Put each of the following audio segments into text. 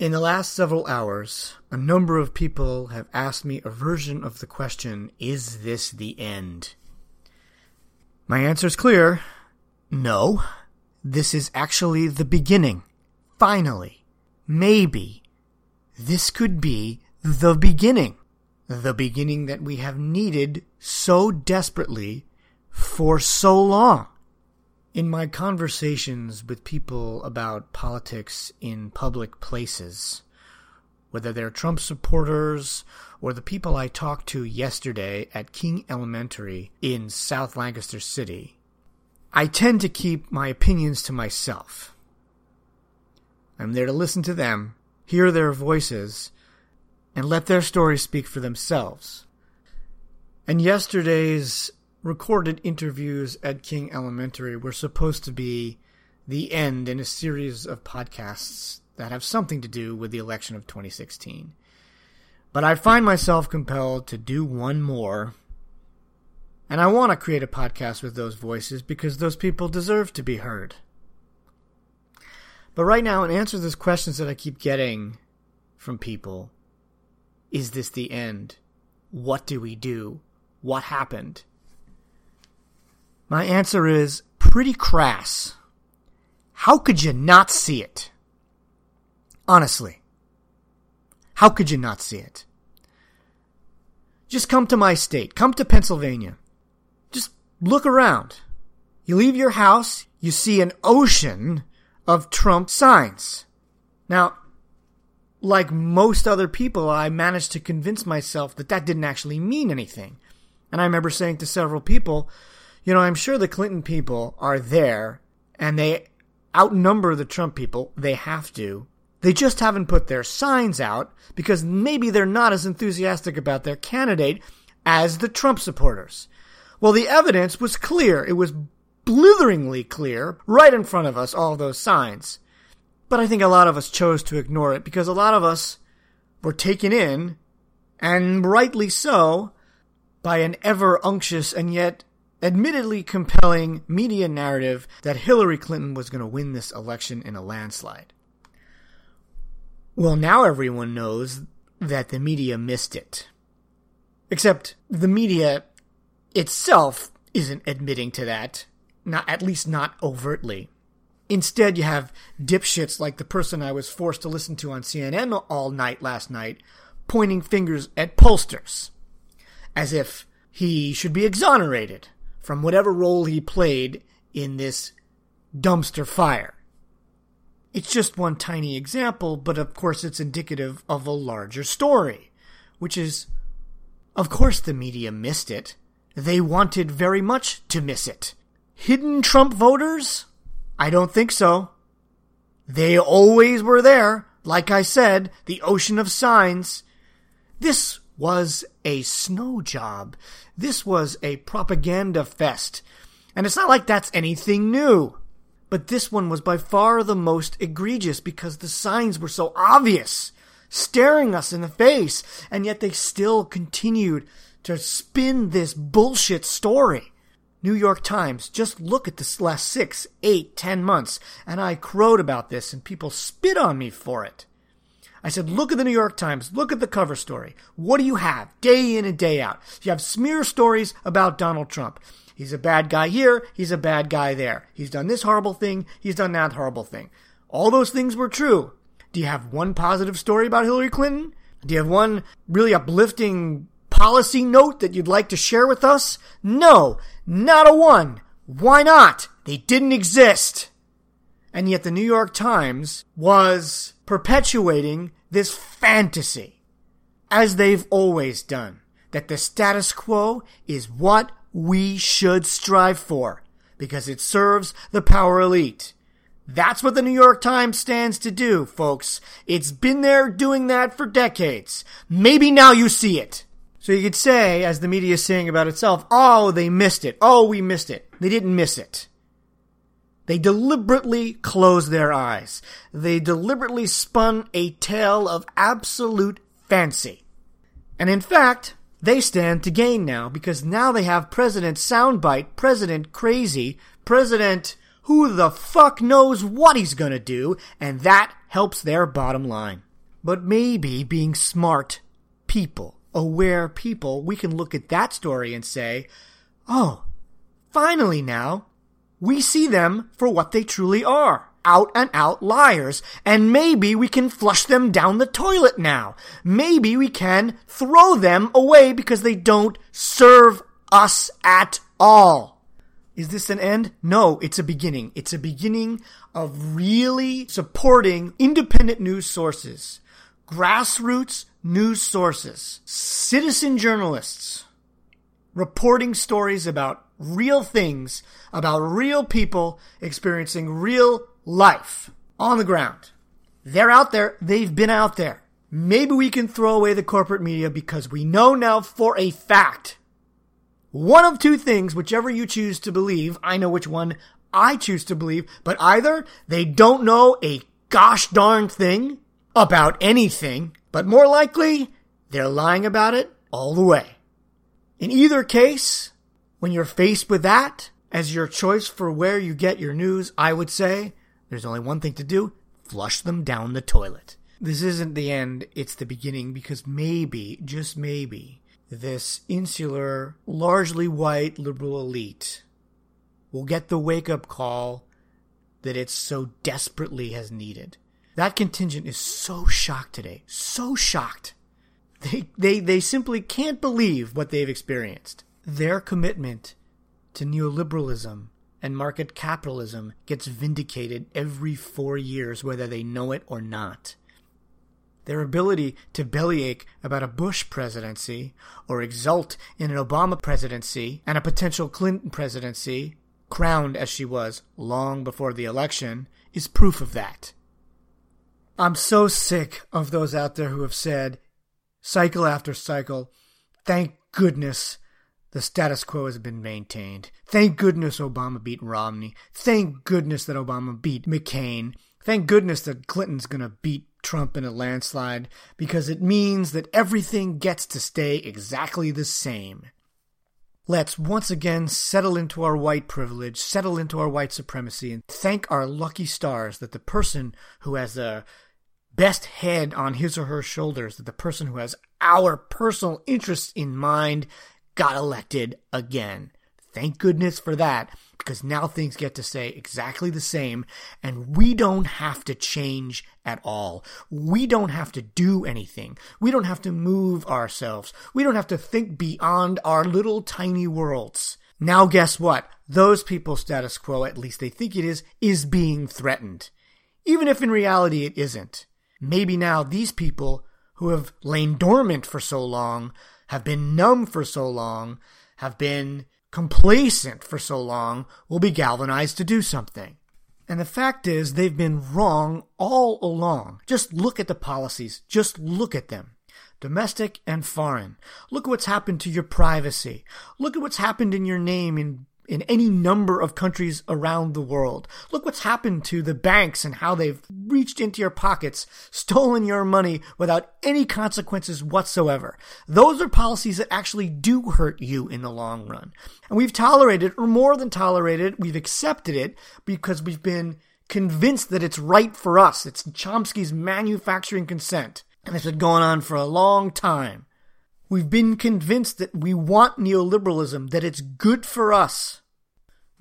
In the last several hours, a number of people have asked me a version of the question Is this the end? My answer is clear no. This is actually the beginning. Finally. Maybe. This could be the beginning. The beginning that we have needed so desperately for so long. In my conversations with people about politics in public places, whether they're Trump supporters or the people I talked to yesterday at King Elementary in South Lancaster City, I tend to keep my opinions to myself. I'm there to listen to them, hear their voices, and let their stories speak for themselves. And yesterday's recorded interviews at King Elementary were supposed to be the end in a series of podcasts that have something to do with the election of 2016. But I find myself compelled to do one more. And I want to create a podcast with those voices because those people deserve to be heard. But right now, in answer to those questions that I keep getting from people, is this the end? What do we do? What happened? My answer is pretty crass. How could you not see it? Honestly. How could you not see it? Just come to my state. Come to Pennsylvania. Just look around. You leave your house, you see an ocean of Trump signs. Now, like most other people, I managed to convince myself that that didn't actually mean anything. And I remember saying to several people, you know, I'm sure the Clinton people are there and they outnumber the Trump people. They have to. They just haven't put their signs out because maybe they're not as enthusiastic about their candidate as the Trump supporters. Well, the evidence was clear. It was blitheringly clear right in front of us, all those signs. But I think a lot of us chose to ignore it because a lot of us were taken in, and rightly so, by an ever unctuous and yet admittedly compelling media narrative that Hillary Clinton was going to win this election in a landslide. Well, now everyone knows that the media missed it. Except the media itself isn't admitting to that, not at least not overtly. Instead, you have dipshits like the person I was forced to listen to on CNN all night last night pointing fingers at pollsters, as if he should be exonerated from whatever role he played in this dumpster fire. It's just one tiny example, but of course it's indicative of a larger story, which is, of course the media missed it. They wanted very much to miss it. Hidden Trump voters? I don't think so. They always were there. Like I said, the ocean of signs. This was a snow job. This was a propaganda fest. And it's not like that's anything new. But this one was by far the most egregious because the signs were so obvious, staring us in the face, and yet they still continued to spin this bullshit story. New York Times, just look at this last six, eight, ten months, and I crowed about this, and people spit on me for it. I said, look at the New York Times, look at the cover story. What do you have day in and day out? You have smear stories about Donald Trump. He's a bad guy here, he's a bad guy there. He's done this horrible thing, he's done that horrible thing. All those things were true. Do you have one positive story about Hillary Clinton? Do you have one really uplifting policy note that you'd like to share with us? No, not a one. Why not? They didn't exist. And yet the New York Times was perpetuating this fantasy, as they've always done, that the status quo is what we should strive for, because it serves the power elite. That's what the New York Times stands to do, folks. It's been there doing that for decades. Maybe now you see it. So you could say, as the media is saying about itself, oh, they missed it. Oh, we missed it. They didn't miss it. They deliberately closed their eyes. They deliberately spun a tale of absolute fancy. And in fact, they stand to gain now because now they have President Soundbite, President Crazy, President who the fuck knows what he's gonna do, and that helps their bottom line. But maybe being smart people, aware people, we can look at that story and say, oh, finally now, we see them for what they truly are. Out and out liars. And maybe we can flush them down the toilet now. Maybe we can throw them away because they don't serve us at all. Is this an end? No, it's a beginning. It's a beginning of really supporting independent news sources, grassroots news sources, citizen journalists reporting stories about real things, about real people experiencing real life on the ground. They're out there. They've been out there. Maybe we can throw away the corporate media because we know now for a fact one of two things, whichever you choose to believe, I know which one I choose to believe, but either they don't know a gosh darn thing about anything, but more likely, they're lying about it all the way. In either case, when you're faced with that as your choice for where you get your news, I would say there's only one thing to do flush them down the toilet. This isn't the end, it's the beginning because maybe, just maybe, this insular, largely white liberal elite will get the wake up call that it so desperately has needed. That contingent is so shocked today, so shocked. They, they, they simply can't believe what they've experienced. Their commitment to neoliberalism and market capitalism gets vindicated every four years, whether they know it or not. Their ability to bellyache about a Bush presidency or exult in an Obama presidency and a potential Clinton presidency, crowned as she was long before the election, is proof of that. I'm so sick of those out there who have said, cycle after cycle, thank goodness the status quo has been maintained. Thank goodness Obama beat Romney. Thank goodness that Obama beat McCain. Thank goodness that Clinton's going to beat Trump in a landslide because it means that everything gets to stay exactly the same. Let's once again settle into our white privilege, settle into our white supremacy, and thank our lucky stars that the person who has the best head on his or her shoulders, that the person who has our personal interests in mind got elected again. Thank goodness for that because now things get to stay exactly the same and we don't have to change at all. We don't have to do anything. We don't have to move ourselves. We don't have to think beyond our little tiny worlds. Now guess what? Those people's status quo, at least they think it is, is being threatened. Even if in reality it isn't. Maybe now these people who have lain dormant for so long, have been numb for so long, have been complacent for so long will be galvanized to do something. And the fact is, they've been wrong all along. Just look at the policies. Just look at them. Domestic and foreign. Look at what's happened to your privacy. Look at what's happened in your name in in any number of countries around the world. Look what's happened to the banks and how they've reached into your pockets, stolen your money without any consequences whatsoever. Those are policies that actually do hurt you in the long run. And we've tolerated, or more than tolerated, we've accepted it because we've been convinced that it's right for us. It's Chomsky's manufacturing consent. And it's been going on for a long time. We've been convinced that we want neoliberalism, that it's good for us.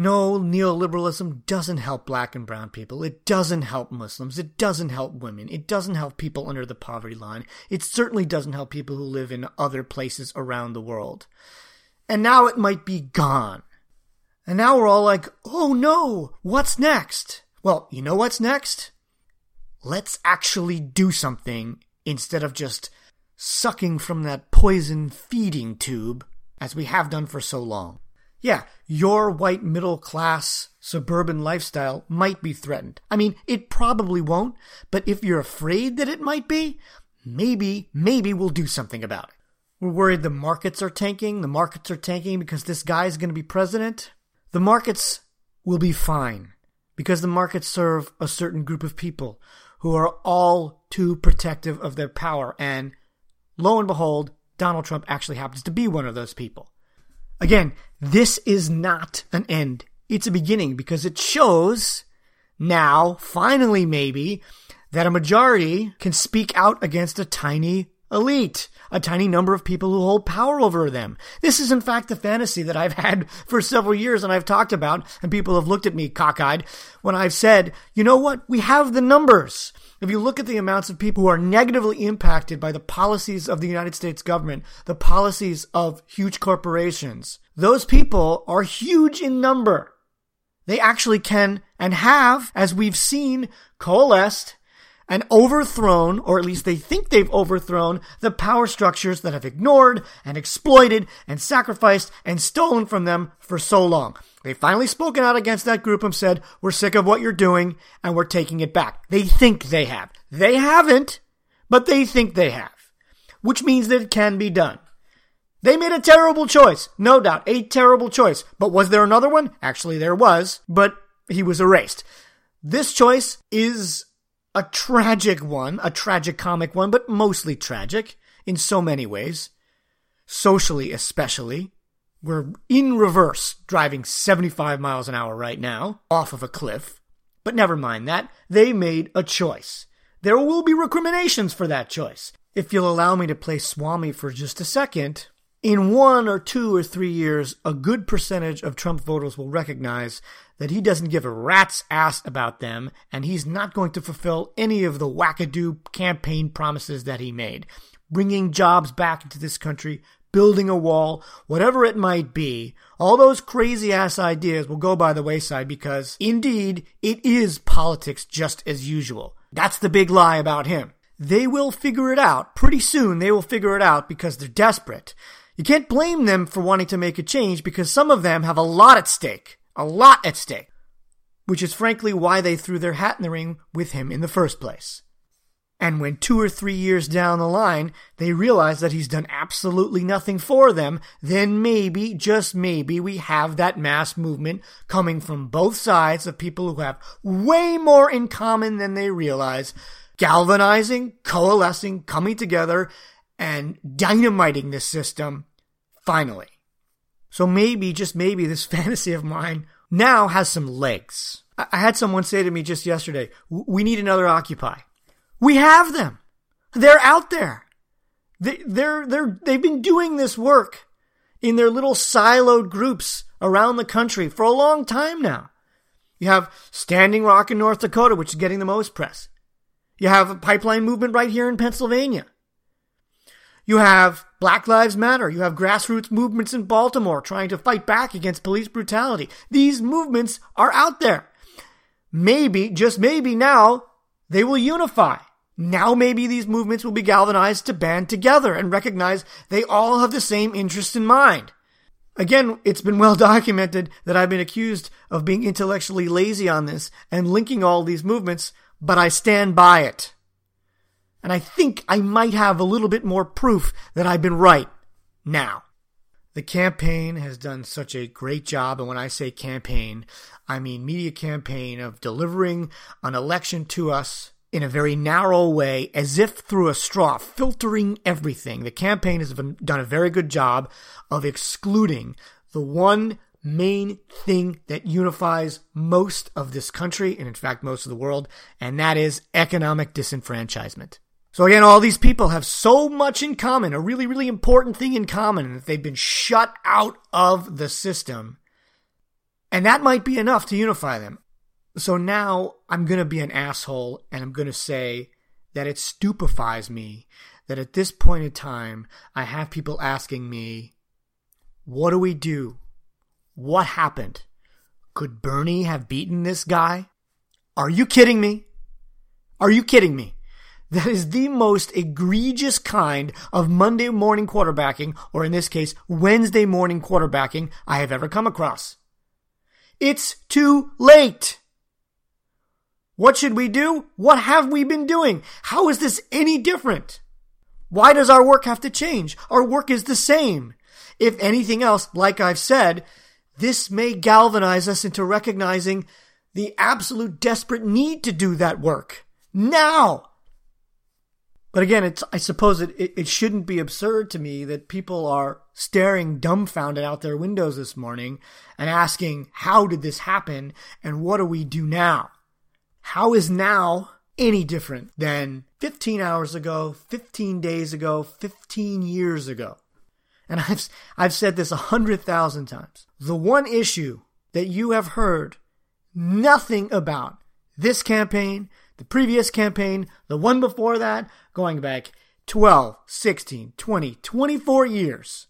No, neoliberalism doesn't help black and brown people. It doesn't help Muslims. It doesn't help women. It doesn't help people under the poverty line. It certainly doesn't help people who live in other places around the world. And now it might be gone. And now we're all like, oh no, what's next? Well, you know what's next? Let's actually do something instead of just sucking from that poison feeding tube as we have done for so long. Yeah, your white middle class suburban lifestyle might be threatened. I mean, it probably won't, but if you're afraid that it might be, maybe, maybe we'll do something about it. We're worried the markets are tanking. The markets are tanking because this guy is going to be president. The markets will be fine because the markets serve a certain group of people who are all too protective of their power and lo and behold, Donald Trump actually happens to be one of those people. Again, this is not an end. It's a beginning because it shows now, finally maybe, that a majority can speak out against a tiny elite, a tiny number of people who hold power over them. This is in fact the fantasy that I've had for several years and I've talked about, and people have looked at me cockeyed when I've said, you know what? We have the numbers. If you look at the amounts of people who are negatively impacted by the policies of the United States government, the policies of huge corporations, those people are huge in number. They actually can and have, as we've seen, coalesced and overthrown, or at least they think they've overthrown, the power structures that have ignored and exploited and sacrificed and stolen from them for so long. They've finally spoken out against that group and said, we're sick of what you're doing and we're taking it back. They think they have. They haven't, but they think they have, which means that it can be done. They made a terrible choice, no doubt, a terrible choice. But was there another one? Actually, there was, but he was erased. This choice is a tragic one, a tragic comic one, but mostly tragic in so many ways. Socially, especially. We're in reverse, driving 75 miles an hour right now, off of a cliff. But never mind that. They made a choice. There will be recriminations for that choice. If you'll allow me to play Swami for just a second, in one or two or three years, a good percentage of Trump voters will recognize that he doesn't give a rat's ass about them, and he's not going to fulfill any of the wackadoo campaign promises that he made. Bringing jobs back into this country, building a wall, whatever it might be, all those crazy ass ideas will go by the wayside because, indeed, it is politics just as usual. That's the big lie about him. They will figure it out. Pretty soon they will figure it out because they're desperate. You can't blame them for wanting to make a change because some of them have a lot at stake. A lot at stake. Which is frankly why they threw their hat in the ring with him in the first place. And when two or three years down the line, they realize that he's done absolutely nothing for them, then maybe, just maybe, we have that mass movement coming from both sides of people who have way more in common than they realize, galvanizing, coalescing, coming together, and dynamiting this system finally. So maybe, just maybe, this fantasy of mine now has some legs. I had someone say to me just yesterday, we need another Occupy. We have them. They're out there. They, they're, they're, they've been doing this work in their little siloed groups around the country for a long time now. You have Standing Rock in North Dakota, which is getting the most press. You have a pipeline movement right here in Pennsylvania. You have Black Lives Matter. You have grassroots movements in Baltimore trying to fight back against police brutality. These movements are out there. Maybe, just maybe now, they will unify. Now maybe these movements will be galvanized to band together and recognize they all have the same interest in mind. Again, it's been well documented that I've been accused of being intellectually lazy on this and linking all these movements, but I stand by it. And I think I might have a little bit more proof that I've been right now. The campaign has done such a great job, and when I say campaign, I mean media campaign of delivering an election to us in a very narrow way, as if through a straw, filtering everything. The campaign has done a very good job of excluding the one main thing that unifies most of this country, and in fact, most of the world, and that is economic disenfranchisement. So again, all these people have so much in common, a really, really important thing in common, that they've been shut out of the system. And that might be enough to unify them. So now I'm going to be an asshole and I'm going to say that it stupefies me that at this point in time, I have people asking me, what do we do? What happened? Could Bernie have beaten this guy? Are you kidding me? Are you kidding me? That is the most egregious kind of Monday morning quarterbacking, or in this case, Wednesday morning quarterbacking I have ever come across. It's too late. What should we do? What have we been doing? How is this any different? Why does our work have to change? Our work is the same. If anything else, like I've said, this may galvanize us into recognizing the absolute desperate need to do that work. Now! But again, it's, I suppose it, it, it shouldn't be absurd to me that people are staring dumbfounded out their windows this morning and asking, how did this happen and what do we do now? How is now any different than 15 hours ago, 15 days ago, 15 years ago. And I've, I've said this a hundred thousand times. The one issue that you have heard nothing about this campaign, the previous campaign, the one before that, going back 12, 16, 20, 24 years,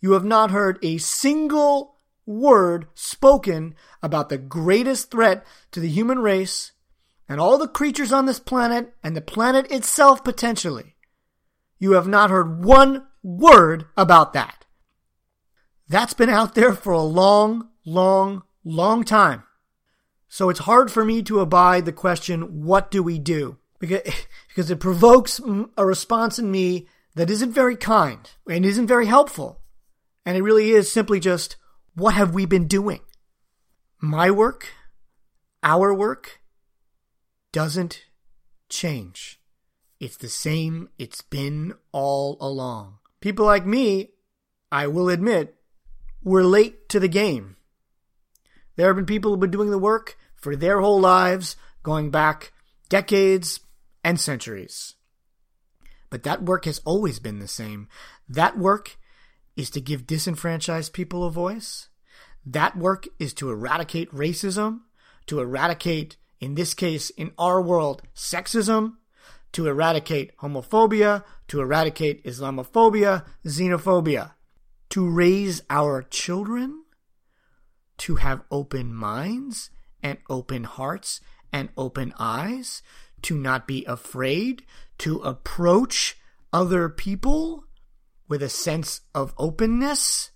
you have not heard a single word spoken about the greatest threat to the human race and all the creatures on this planet and the planet itself potentially. You have not heard one word about that. That's been out there for a long, long, long time. So it's hard for me to abide the question, what do we do? Because, because it provokes a response in me that isn't very kind and isn't very helpful. And it really is simply just, what have we been doing? My work, our work, doesn't change. It's the same it's been all along. People like me, I will admit, were late to the game. There have been people who've been doing the work for their whole lives, going back decades and centuries. But that work has always been the same. That work is to give disenfranchised people a voice. That work is to eradicate racism, to eradicate, in this case, in our world, sexism, to eradicate homophobia, to eradicate Islamophobia, xenophobia, to raise our children to have open minds and open hearts and open eyes, to not be afraid, to approach other people with a sense of openness,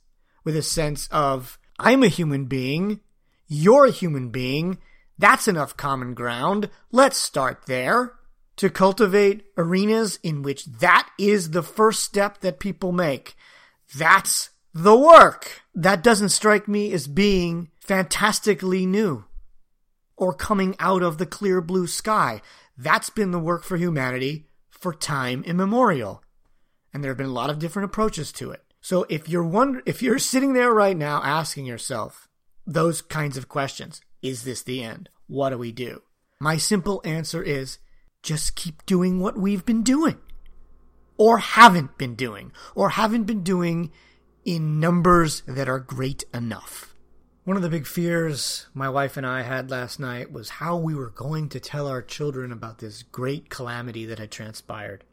with a sense of, I'm a human being, you're a human being, that's enough common ground, let's start there. To cultivate arenas in which that is the first step that people make. That's the work. That doesn't strike me as being fantastically new or coming out of the clear blue sky. That's been the work for humanity for time immemorial and there have been a lot of different approaches to it. So if you're wonder, if you're sitting there right now asking yourself those kinds of questions, is this the end? What do we do? My simple answer is just keep doing what we've been doing or haven't been doing or haven't been doing in numbers that are great enough. One of the big fears my wife and I had last night was how we were going to tell our children about this great calamity that had transpired.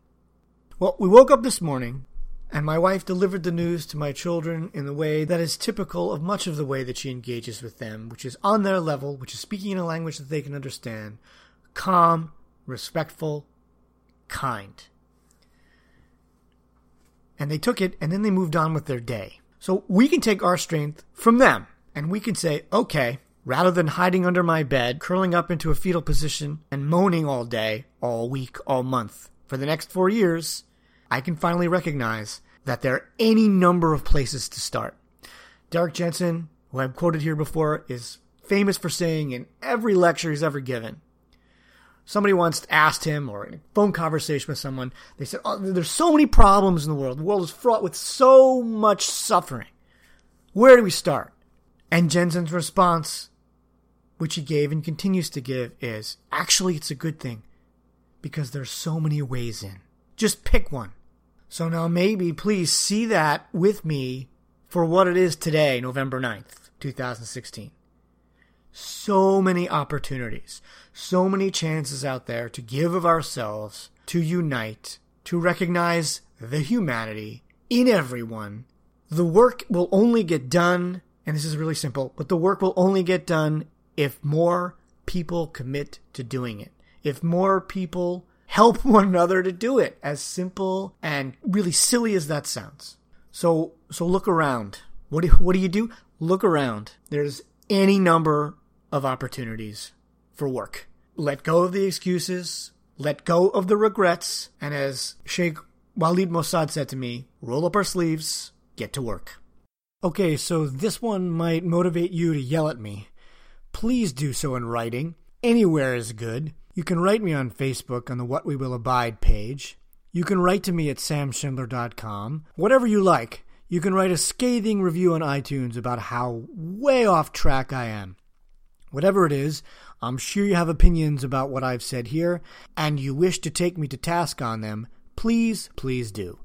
Well, we woke up this morning, and my wife delivered the news to my children in the way that is typical of much of the way that she engages with them, which is on their level, which is speaking in a language that they can understand, calm, respectful, kind. And they took it, and then they moved on with their day. So we can take our strength from them, and we can say, okay, rather than hiding under my bed, curling up into a fetal position, and moaning all day, all week, all month, for the next four years, I can finally recognize that there are any number of places to start. Derrick Jensen, who I've quoted here before, is famous for saying in every lecture he's ever given. Somebody once asked him, or in a phone conversation with someone, they said, oh, There's so many problems in the world. The world is fraught with so much suffering. Where do we start? And Jensen's response, which he gave and continues to give, is actually, it's a good thing because there's so many ways in. Just pick one. So now maybe please see that with me for what it is today, November 9th, 2016. So many opportunities, so many chances out there to give of ourselves, to unite, to recognize the humanity in everyone. The work will only get done, and this is really simple, but the work will only get done if more people commit to doing it. If more people help one another to do it. As simple and really silly as that sounds. So, so look around. What do, what do you do? Look around. There's any number of opportunities for work. Let go of the excuses. Let go of the regrets. And as Sheikh Walid Mossad said to me, roll up our sleeves, get to work. Okay, so this one might motivate you to yell at me. Please do so in writing. Anywhere is good. You can write me on Facebook on the What We Will Abide page. You can write to me at samschindler.com. Whatever you like. You can write a scathing review on iTunes about how way off track I am. Whatever it is, I'm sure you have opinions about what I've said here, and you wish to take me to task on them, please, please do.